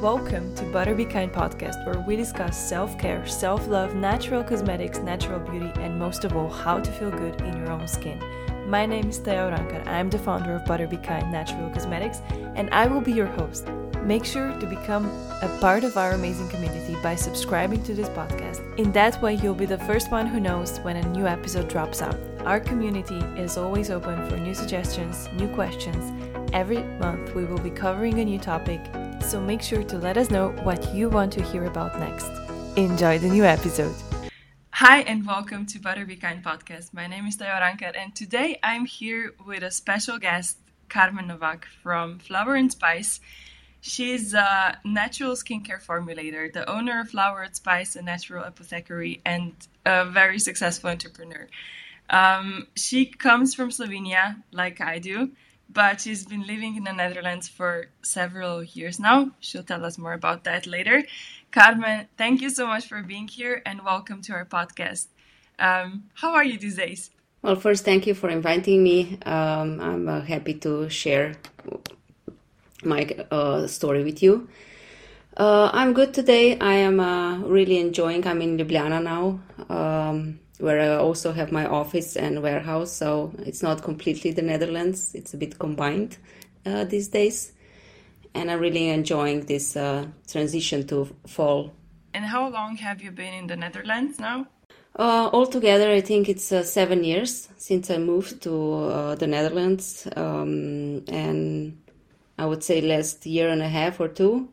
welcome to Butter Be Kind podcast, where we discuss self care, self love, natural cosmetics, natural beauty, and most of all, how to feel good in your own skin. My name is Theo Rankar. I am the founder of Butter Be Kind Natural Cosmetics, and I will be your host. Make sure to become a part of our amazing community by subscribing to this podcast. In that way, you'll be the first one who knows when a new episode drops out. Our community is always open for new suggestions, new questions. Every month, we will be covering a new topic, so make sure to let us know what you want to hear about next. Enjoy the new episode. Hi, and welcome to Butter Be Kind podcast. My name is Theo Rankar, and today I'm here with a special guest, Karmen Novak from Flower and Spice. She's a natural skincare formulator, the owner of Flower and Spice, a natural apothecary, and a very successful entrepreneur. Um, she comes from Slovenia, like I do, but she's been living in the Netherlands for several years now. She'll tell us more about that later. Karmen, thank you so much for being here and welcome to our podcast. Um, how are you these days? Well, first, thank you for inviting me. Um, I'm uh, happy to share my uh, story with you. Uh, I'm good today. I am uh, really enjoying. I'm in Ljubljana now. Um, where I also have my office and warehouse. So it's not completely the Netherlands, it's a bit combined uh, these days. And I'm really enjoying this uh, transition to fall. And how long have you been in the Netherlands now? Uh, altogether, I think it's uh, seven years since I moved to uh, the Netherlands. Um, and I would say last year and a half or two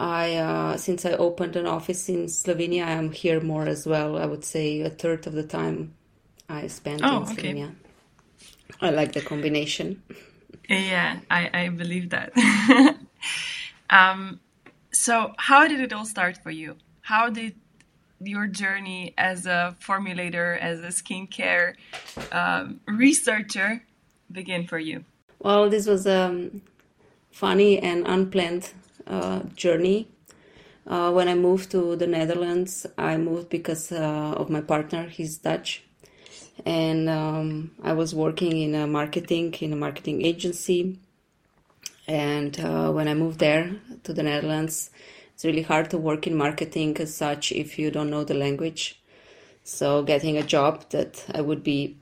I uh, since I opened an office in Slovenia, I am here more as well. I would say a third of the time I spent oh, in Slovenia. Okay. I like the combination. Yeah, I, I believe that. um, so, how did it all start for you? How did your journey as a formulator, as a skincare um, researcher begin for you? Well, this was um, funny and unplanned uh, journey. Uh, when I moved to the Netherlands, I moved because uh, of my partner. He's Dutch, and um, I was working in a marketing in a marketing agency. And uh, when I moved there to the Netherlands, it's really hard to work in marketing as such if you don't know the language. So getting a job that I would be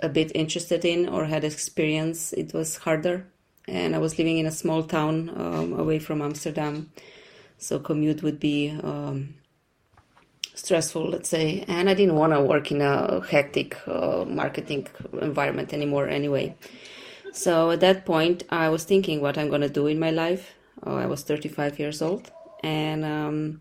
a bit interested in or had experience, it was harder and I was living in a small town um, away from Amsterdam, so commute would be um, stressful, let's say. And I didn't want to work in a hectic uh, marketing environment anymore, anyway. So at that point, I was thinking what I'm gonna do in my life. Uh, I was 35 years old, and um,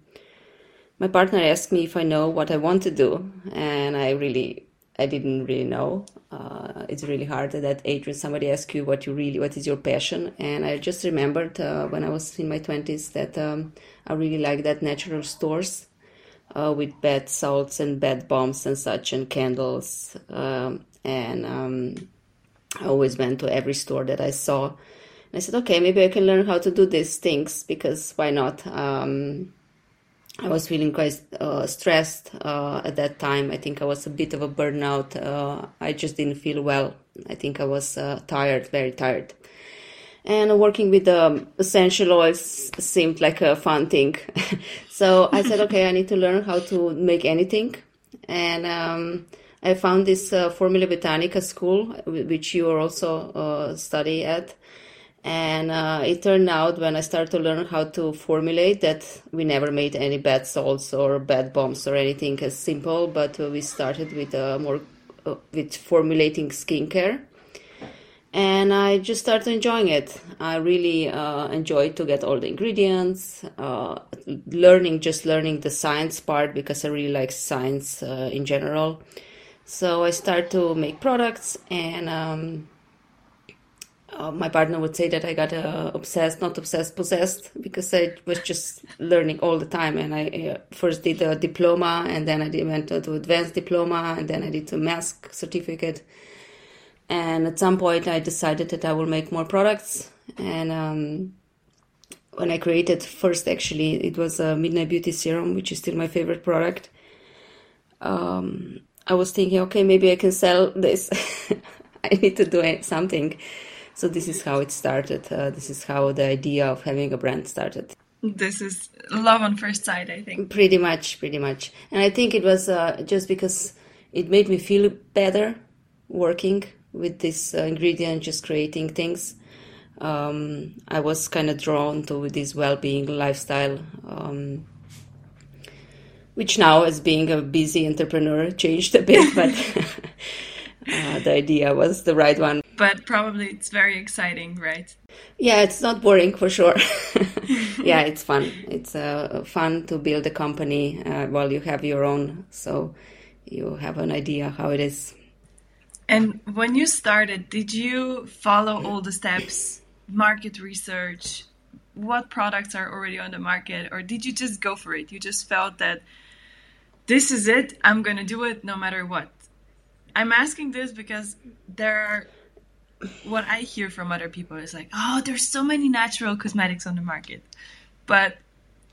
my partner asked me if I know what I want to do, and I really I didn't really know. Uh, it's really hard at that age when somebody asks you what you really, what is your passion. And I just remembered uh, when I was in my twenties that um, I really like that natural stores uh, with bath salts and bath bombs and such and candles. Um, and um, I always went to every store that I saw. And I said, okay, maybe I can learn how to do these things because why not? I was feeling quite uh, stressed uh, at that time. I think I was a bit of a burnout. Uh, I just didn't feel well. I think I was uh, tired, very tired. And working with um, essential oils seemed like a fun thing. so I said, okay, I need to learn how to make anything. And um, I found this uh, Formula Botanica school, which you also uh, study at and uh, it turned out when I started to learn how to formulate that we never made any bad salts or bad bombs or anything as simple, but we started with uh, more uh, with formulating skincare. And I just started enjoying it. I really uh, enjoyed to get all the ingredients, learning, just learning the science part because I really like science in general. So I started to make products and um, uh, my partner would say that I got uh, obsessed, not obsessed, possessed, because I was just learning all the time. And I uh, first did a diploma, and then I went to advanced diploma, and then I did a mask certificate. And at some point, I decided that I will make more products. And um, when I created first, actually, it was a Midnight Beauty Serum, which is still my favorite product. Um, I was thinking, okay, maybe I can sell this. I need to do something So this is how it started. Uh, this is how the idea of having a brand started. This is love on first sight, I think. Pretty much, pretty much. And I think it was uh, just because it made me feel better working with this uh, ingredient, just creating things. Um, I was kind of drawn to this well-being lifestyle, um, which now, as being a busy entrepreneur, changed a bit, but uh, the idea was the right one. But probably it's very exciting, right? Yeah, it's not boring for sure. yeah, it's fun. It's uh, fun to build a company uh, while you have your own, so you have an idea how it is. And when you started, did you follow all the steps, market research, what products are already on the market, or did you just go for it? You just felt that this is it, I'm going to do it no matter what. I'm asking this because there are what I hear from other people is like, oh, there's so many natural cosmetics on the market. But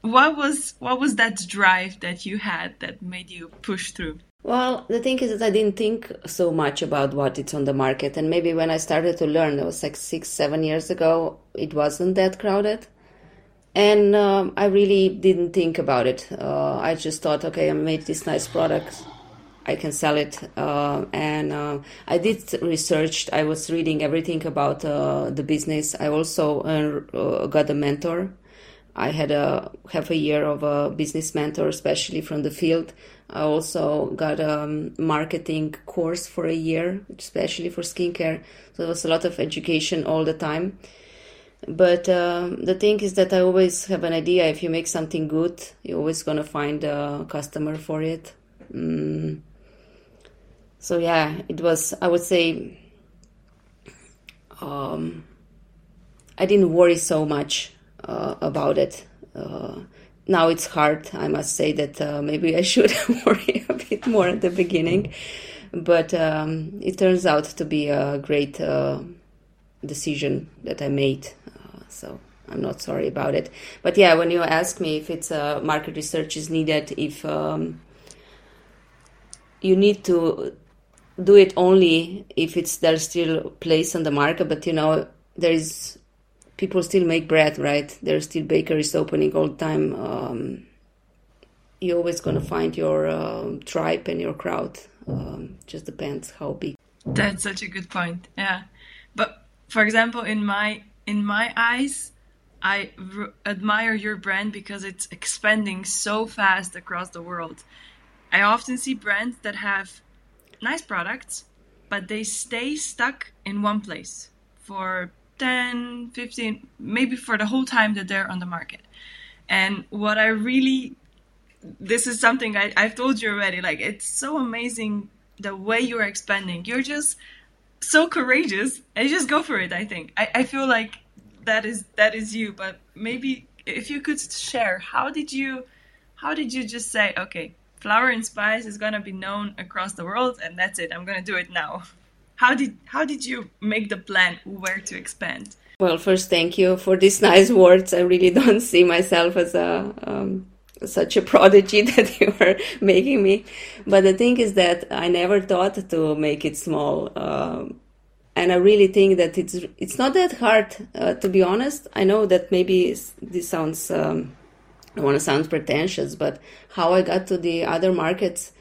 what was what was that drive that you had that made you push through? Well, the thing is that I didn't think so much about what it's on the market, and maybe when I started to learn, it was like six, seven years ago, it wasn't that crowded, and um, I really didn't think about it. Uh, I just thought, okay, I made this nice product, I can sell it. Uh, and uh, I did research. I was reading everything about uh, the business. I also uh, uh, got a mentor. I had a half a year of a business mentor, especially from the field. I also got a um, marketing course for a year, especially for skincare. So there was a lot of education all the time. But um, the thing is that I always have an idea. If you make something good, you're always gonna find a customer for it. Mm so yeah, it was. I would say um, I didn't worry so much uh, about it. Uh, now it's hard. I must say that uh, maybe I should worry a bit more at the beginning, but um, it turns out to be a great uh, decision that I made. Uh, so. I'm not sorry about it. But yeah, when you ask me if it's uh, market research is needed, if um, you need to do it only if it's there's still place on the market but you know there is people still make bread right? There's still bakeries opening all the time. Um, you're always going to find your uh, tribe and your crowd. Um, just depends how big. That's such a good point yeah. But for example in my in my eyes i r- admire your brand because it's expanding so fast across the world. I often see brands that have nice products, but they stay stuck in one place for 10, 15, maybe for the whole time that they're on the market. And what I really, this is something I, I've told you already, like, it's so amazing the way you are expanding. You're just so courageous and just go for it, I think. I, I feel like that is that is you but maybe if you could share how did you how did you just say okay flower and spice is gonna be known across the world, and that's it. I'm gonna do it now. How did how did you make the plan where to expand? Well, first, thank you for these nice words. I really don't see myself as a um, such a prodigy that you are making me. But the thing is that I never thought to make it small. Um, and I really think that it's it's not that hard. Uh, to be honest, I know that maybe this sounds um, I don't want to sound pretentious, but how I got to the other markets,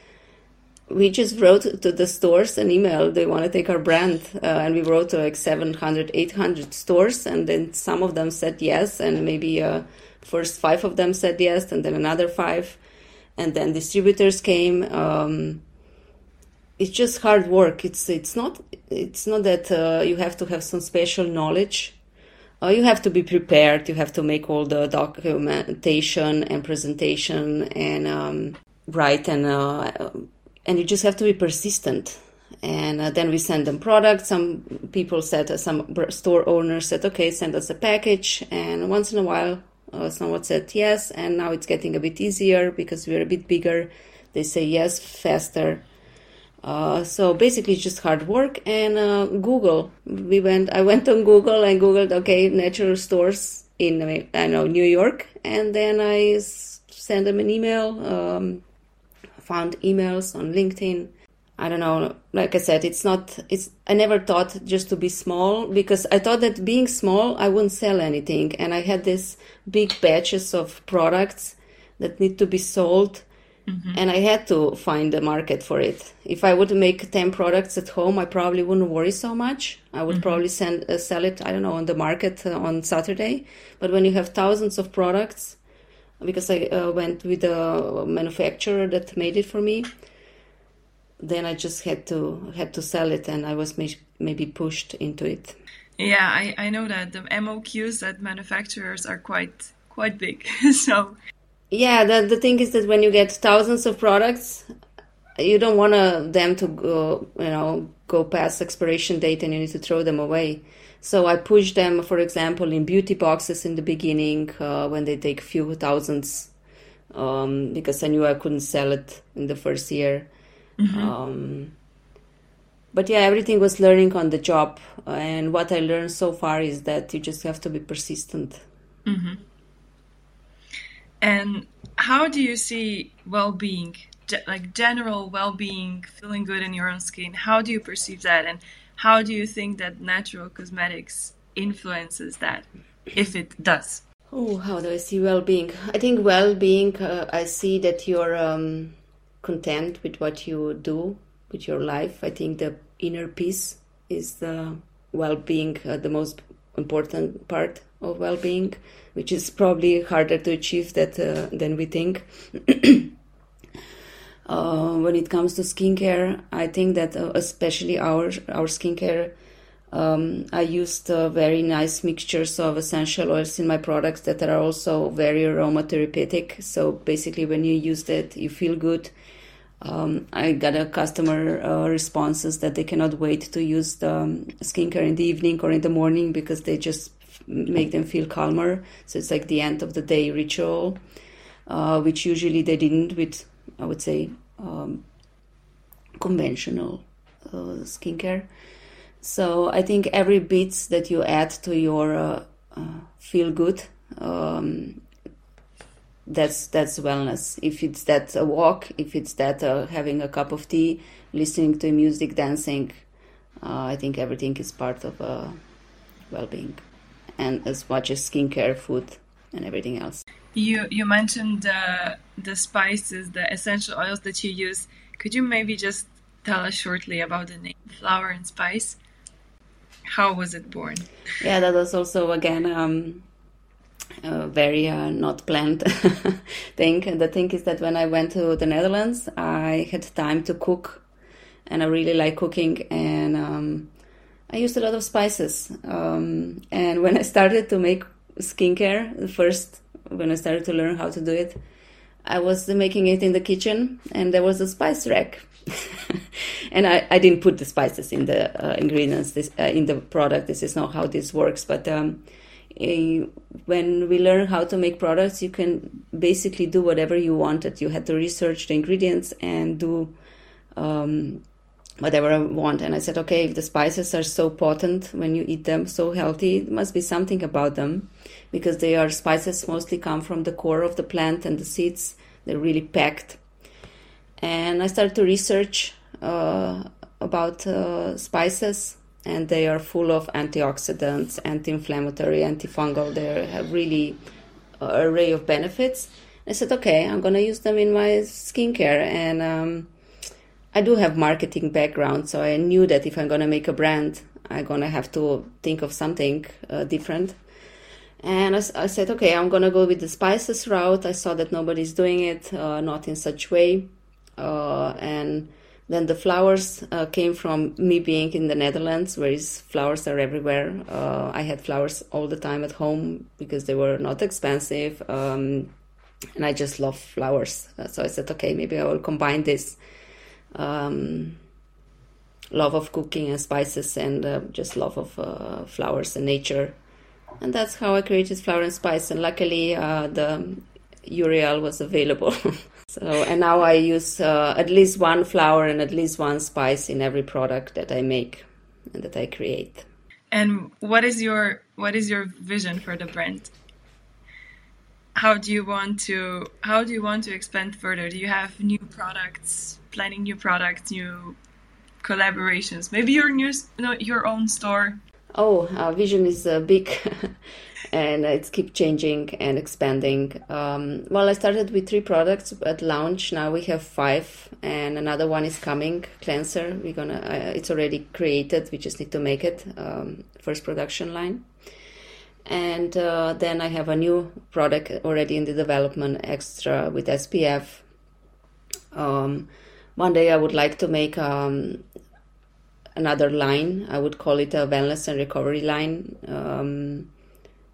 we just wrote to the stores an email. They want to take our brand, uh, and we wrote to like 700, 800 stores, and then some of them said yes, and maybe uh, first five of them said yes, and then another five, and then distributors came. Um, it's just hard work. It's it's not it's not that uh, you have to have some special knowledge uh, you have to be prepared. You have to make all the documentation and presentation and um, write and uh, and you just have to be persistent. And uh, then we send them products. Some people said, uh, some store owners said, okay, send us a package. And once in a while, uh, someone said yes. And now it's getting a bit easier because we're a bit bigger. They say yes faster uh, so basically, just hard work and uh, Google. We went. I went on Google and googled okay natural stores in I know New York, and then I sent them an email. Um, found emails on LinkedIn. I don't know. Like I said, it's not. It's. I never thought just to be small because I thought that being small, I wouldn't sell anything, and I had this big batches of products that need to be sold, mm-hmm. and I had to find a market for it. If I would make ten products at home, I probably wouldn't worry so much. I would mm-hmm. probably send uh, sell it. I don't know on the market uh, on Saturday. But when you have thousands of products, because I uh, went with a manufacturer that made it for me then I just had to had to sell it, and I was maybe pushed into it. Yeah, I, I know that the MOQs at manufacturers are quite quite big. so yeah, the the thing is that when you get thousands of products, you don't want them to go you know go past expiration date, and you need to throw them away. So I pushed them, for example, in beauty boxes in the beginning uh, when they take few thousands, um, because I knew I couldn't sell it in the first year. Mm-hmm. Um, but yeah, everything was learning on the job. And what I learned so far is that you just have to be persistent. Mm-hmm. And how do you see well being, like general well being, feeling good in your own skin? How do you perceive that? And how do you think that natural cosmetics influences that, if it does? Oh, how do I see well being? I think well being, uh, I see that you're. Um, content with what you do with your life. I think the inner peace is the well-being, uh, the most important part of well-being, which is probably harder to achieve that uh, than we think. uh, when it comes to skincare, I think that uh, especially our our skincare. Um, I used uh, very nice mixtures of essential oils in my products that are also very aromatherapeutic. So basically, when you use that, you feel good um, I got a customer uh, responses that they cannot wait to use the um, skincare in the evening or in the morning because they just make them feel calmer. So it's like the end of the day ritual, uh, which usually they didn't with, I would say, um, conventional uh, skincare. So I think every bit that you add to your uh, uh, feel good um, that's that's wellness. If it's that a walk, if it's that uh, having a cup of tea, listening to music, dancing, uh, I think everything is part of uh, well-being, and as much as skincare, food, and everything else. You you mentioned the the spices, the essential oils that you use. Could you maybe just tell us shortly about the name flower and spice? How was it born? Yeah, that was also again um, a very uh, not planned thing. And the thing is that when I went to the Netherlands, I had time to cook, and I really like cooking, and um, I used a lot of spices. Um, and when I started to make skincare, first when I started to learn how to do it, I was making it in the kitchen, and there was a spice rack. and I, I didn't put the spices in the uh, ingredients this, uh, in the product. This is not how this works, but um, when we learn how to make products, you can basically do whatever you wanted. You had to research the ingredients and do um, whatever I want. And I said, okay, if the spices are so potent when you eat them, so healthy, it must be something about them because they are spices mostly come from the core of the plant and the seeds. They're really packed. And I started to research uh, about uh, spices and they are full of antioxidants, anti-inflammatory, antifungal. They have really an array of benefits. I said, okay, I'm gonna use them in my skincare, and um, I do have marketing background, so I knew that if I'm gonna make a brand, I'm gonna have to think of something uh, different. And I, I, said, okay, I'm gonna go with the spices route. I saw that nobody's doing it, uh, not in such way, uh, and then the flowers uh, came from me being in the Netherlands, where flowers are everywhere. Uh, I had flowers all the time at home because they were not expensive, um, and I just love flowers. Uh, so I said, okay, maybe I will combine this um, love of cooking and spices and uh, just love of uh, flowers and nature, and that's how I created Flower and Spice. And luckily, uh, the URL was available. So, and now I use uh, at least one flower and at least one spice in every product that I make and that I create. And what is your what is your vision for the brand? How do you want to how do you want to expand further? Do you have new products planning new products, new collaborations? Maybe your new, your own store. Oh, our vision is uh, big, and it's keep changing and expanding. Um, well, I started with three products at launch. Now we have five, and another one is coming. Cleanser. We're gonna. Uh, it's already created. We just need to make it. Um, first production line. And uh, then I have a new product already in the development, extra with SPF. Um, one day I would like to make um, another line. I would call it a wellness and recovery line, um,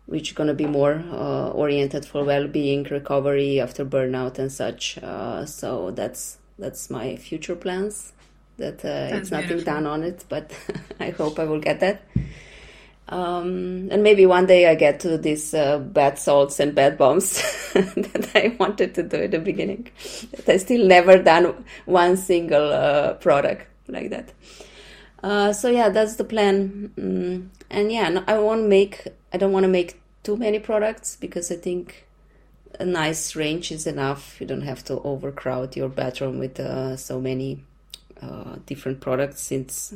which is going to be more uh, oriented for well-being, recovery after burnout and such. Uh, so that's that's my future plans. That uh, it's nothing beautiful. done on it, but I hope I will get that. Um, and maybe one day I get to these uh, bath salts and bath bombs that I wanted to do at the beginning. That I still never done one single uh, product like that. Uh, so yeah, that's the plan. Mm, and yeah, no, I won't make. I don't want to make too many products because I think a nice range is enough. You don't have to overcrowd your bathroom with uh, so many uh, different products since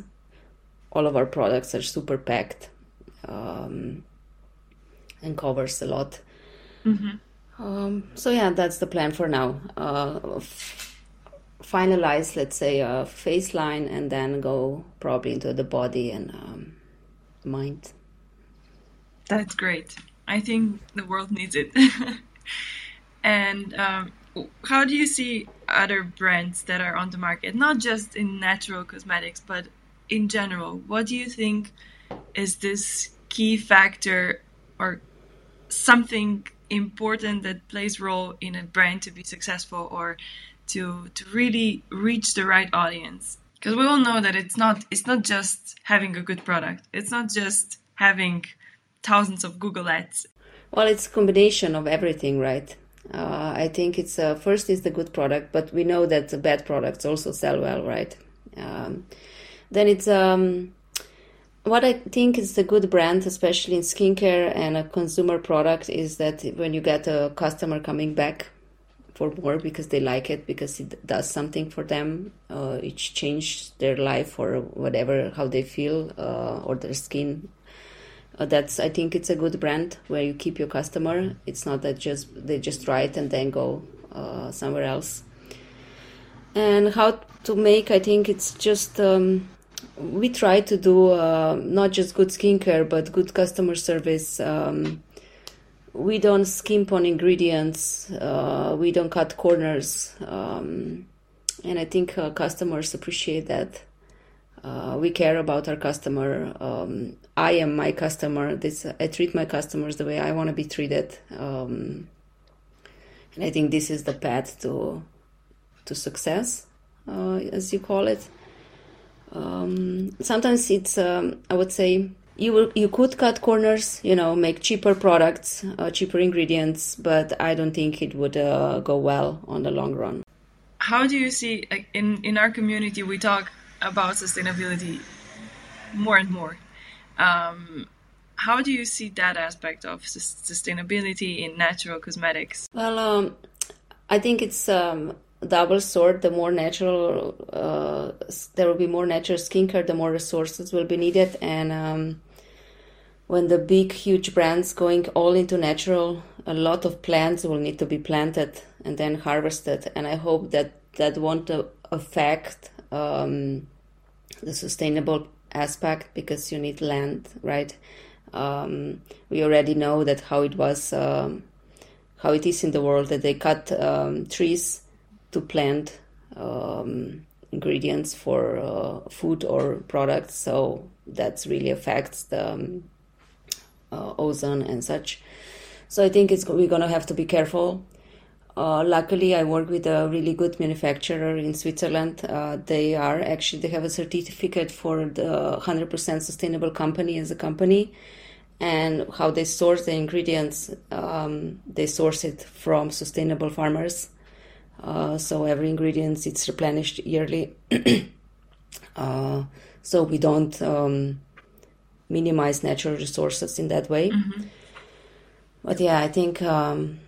all of our products are super packed um, and covers a lot. Mm-hmm. Um, so yeah, that's the plan for now. Uh, f- finalize, let's say, a face line, and then go probably into the body and um, mind. That's great. I think the world needs it. and um, how do you see other brands that are on the market, not just in natural cosmetics, but in general? What do you think is this key factor or something important that plays role in a brand to be successful or to to really reach the right audience. Because we all know that it's not it's not just having a good product. It's not just having thousands of google ads. Well it's a combination of everything right? Uh, i think it's uh, first is the good product but we know that the bad products also sell well right? Um, then it's um, what I think is a good brand, especially in skincare and a consumer product, is that when you get a customer coming back for more because they like it, because it does something for them, uh, it changed their life or whatever, how they feel uh, or their skin. Uh, that's I think it's a good brand where you keep your customer. It's not that just they just try it and then go uh, somewhere else. And how to make, I think it's just. Um, we try to do uh, not just good skincare but good customer service. Um, we don't skimp on ingredients. Uh, we don't cut corners, um, and I think uh, customers appreciate that. Uh, we care about our customer. Um, I am my customer. This I treat my customers the way I want to be treated, um, and I think this is the path to to success, uh, as you call it. Um, sometimes it's, um, I would say, you will, you could cut corners, you know, make cheaper products, uh, cheaper ingredients, but I don't think it would uh, go well on the long run. How do you see like, in in our community? We talk about sustainability more and more. Um, how do you see that aspect of sustainability in natural cosmetics? Well, um, I think it's um, double sword the more natural uh, there will be more natural skincare the more resources will be needed. And um, when the big huge brands going all into natural a lot of plants will need to be planted and then harvested. And i hope that that won't affect um, the sustainable aspect because you need land right? Um, we already know that how it was um, how it is in the world that they cut um, trees to plant um, ingredients for uh, food or products. So that really affects the um, uh, ozone and such. So I think it's we're gonna have to be careful. Uh, luckily, I work with a really good manufacturer in Switzerland. Uh, they are actually they have a certificate for the 100% sustainable company as a company, and how they source the ingredients. Um, they source it from sustainable farmers uh, so every ingredient it's replenished yearly. uh, so we don't um, minimize natural resources in that way. Mm-hmm. But yeah, I think um,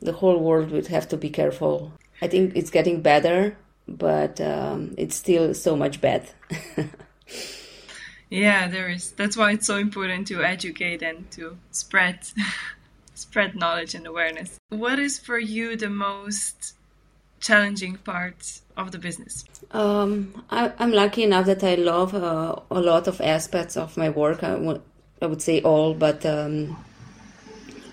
the whole world would have to be careful. I think it's getting better but um, it's still so much bad. yeah, there is. That's why it's so important to educate and to spread spread knowledge and awareness. What is for you the most challenging part of the business? Um, I, am lucky enough that I love uh, a lot of aspects of my work. I, w- I would say all, but um,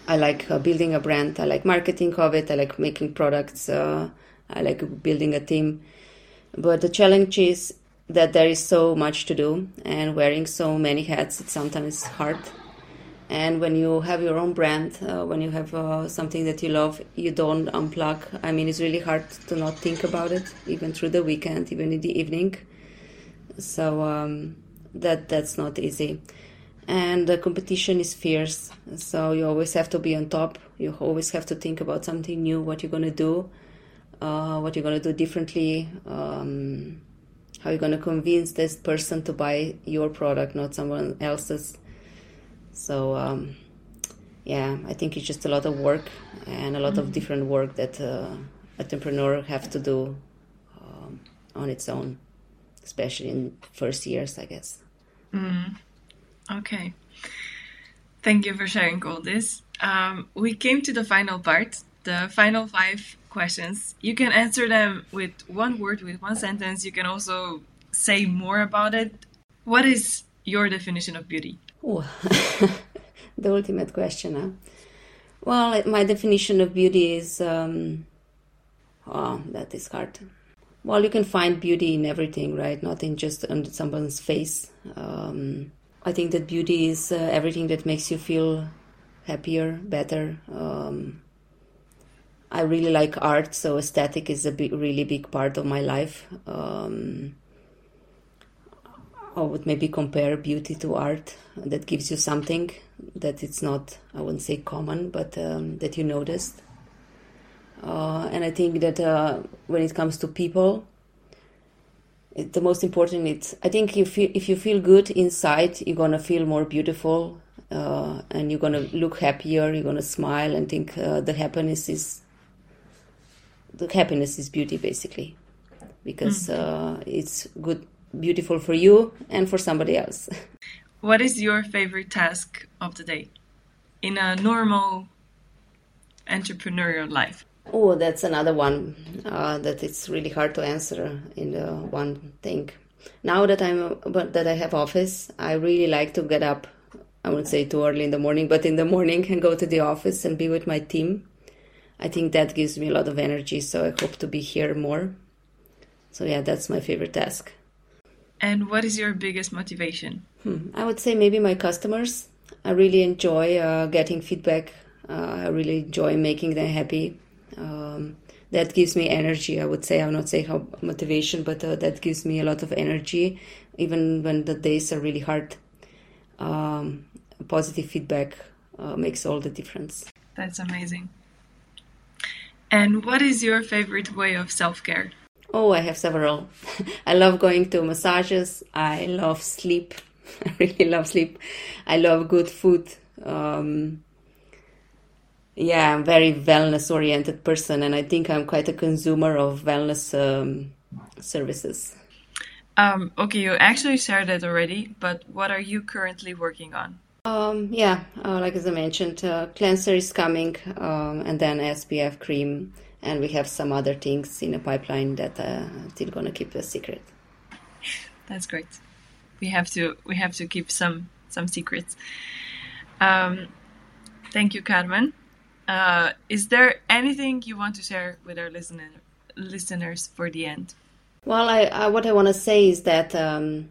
I like uh, building a brand. I like marketing of it. I like making products. Uh, I like building a team. But the challenge is that there is so much to do, and wearing so many hats, it's sometimes hard. And when you have your own brand, uh, when you have uh, something that you love, you don't unplug. I mean, it's really hard to not think about it, even through the weekend, even in the evening. So um, that that's not easy. And the competition is fierce, so you always have to be on top. You always have to think about something new, what you're gonna do, uh, what you're gonna do differently. Um, how you're gonna convince this person to buy your product, not someone else's so um, yeah, I think it's just a lot of work and a lot mm-hmm. of different work that uh, entrepreneur have to do um, on its own, especially in first years, I guess. Mm. Okay. Thank you for sharing all this. Um, we came to the final part, the final five questions. You can answer them with one word, with one sentence. You can also say more about it. What is your definition of beauty? Oh, the ultimate question, huh? Well, my definition of beauty is. Um, oh, that is hard. Well, you can find beauty in everything, right? Not in just on someone's face. Um, I think that beauty is uh, everything that makes you feel happier, better. Um, I really like art, so aesthetic is a big, really big part of my life. Um, I would maybe compare beauty to art that gives you something that it's not, I wouldn't say common, but um, that you noticed. Uh, and I think that uh, when it comes to people, it, the most important is I think if you, if you feel good inside, you're gonna feel more beautiful, uh, and you're gonna look happier. You're gonna smile and think uh, the happiness is the happiness is beauty basically, because mm-hmm. it's good beautiful for you and for somebody else. What is your favorite task of the day in a normal entrepreneurial life? Oh, that's another one uh, that it's really hard to answer in the one thing. Now that I'm that I have office, I really like to get up. I would say too early in the morning, but in the morning and go to the office and be with my team. I think that gives me a lot of energy, so I hope to be here more. So yeah, that's my favorite task. And what is your biggest motivation? Hmm. I would say maybe my customers. I really enjoy uh, getting feedback. Uh, I really enjoy making them happy. Um, that gives me energy. I would say I would not say how motivation, but uh, that gives me a lot of energy, even when the days are really hard. Um, positive feedback uh, makes all the difference. That's amazing. And what is your favorite way of self care? Oh, I have several. I love going to massages. I love sleep. I really love sleep. I love good food. Um, yeah, I'm very wellness oriented person, and I think I'm quite a consumer of wellness um, services. Um, okay, you actually shared that already, but what are you currently working on? Um, yeah, uh, like as I mentioned, uh, cleanser is coming, um, and then SPF cream and we have some other things in a pipeline that uh, still gonna keep a secret. That's great. We have to we have to keep some some secrets. Um, thank you, Karmen. Uh, is there anything you want to share with our listener, listeners for the end? Well, I, I what I want to say is that um,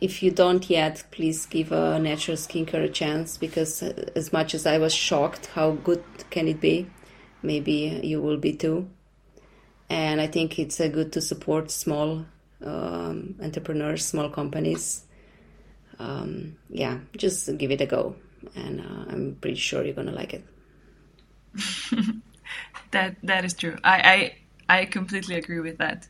if you don't yet, please give a natural skincare a chance because uh, as much as I was shocked, how good can it be? Maybe you will be too. And I think it's uh, good to support small um, entrepreneurs, small companies. Um, yeah, just give it a go, and uh, I'm pretty sure you're gonna like it. that that is true. I, I I completely agree with that.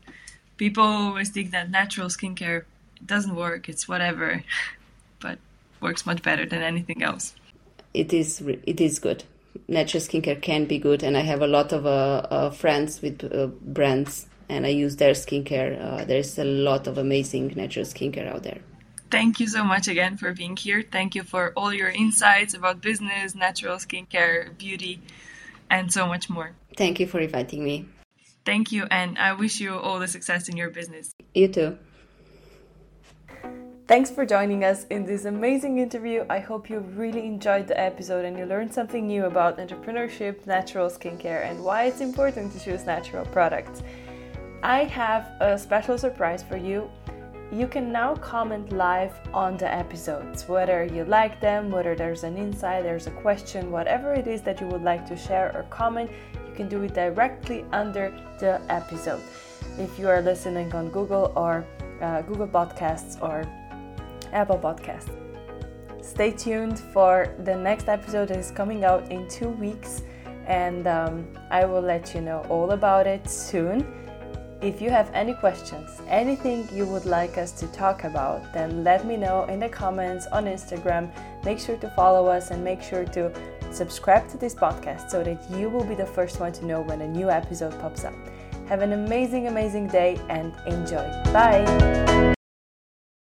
People always think that natural skincare doesn't work. It's whatever, but works much better than anything else. It is. It is good natural skincare can be good, and I have a lot of uh, uh, friends with uh, brands, and I use their skincare. Uh, there's a lot of amazing natural skincare out there. Thank you so much again for being here. Thank you for all your insights about business, natural skincare, beauty, and so much more. Thank you for inviting me. Thank you, and I wish you all the success in your business. You too. Thanks for joining us in this amazing interview. I hope you really enjoyed the episode and you learned something new about entrepreneurship, natural skincare, and why it's important to choose natural products. I have a special surprise for you. You can now comment live on the episodes, whether you like them, whether there's an insight, there's a question, whatever it is that you would like to share or comment, you can do it directly under the episode. If you are listening on Google or uh, Google Podcasts or Apple Podcast. Stay tuned for the next episode that is coming out in two weeks, and um, I will let you know all about it soon. If you have any questions, anything you would like us to talk about, then let me know in the comments on Instagram. Make sure to follow us and make sure to subscribe to this podcast so that you will be the first one to know when a new episode pops up. Have an amazing, amazing day and enjoy. Bye.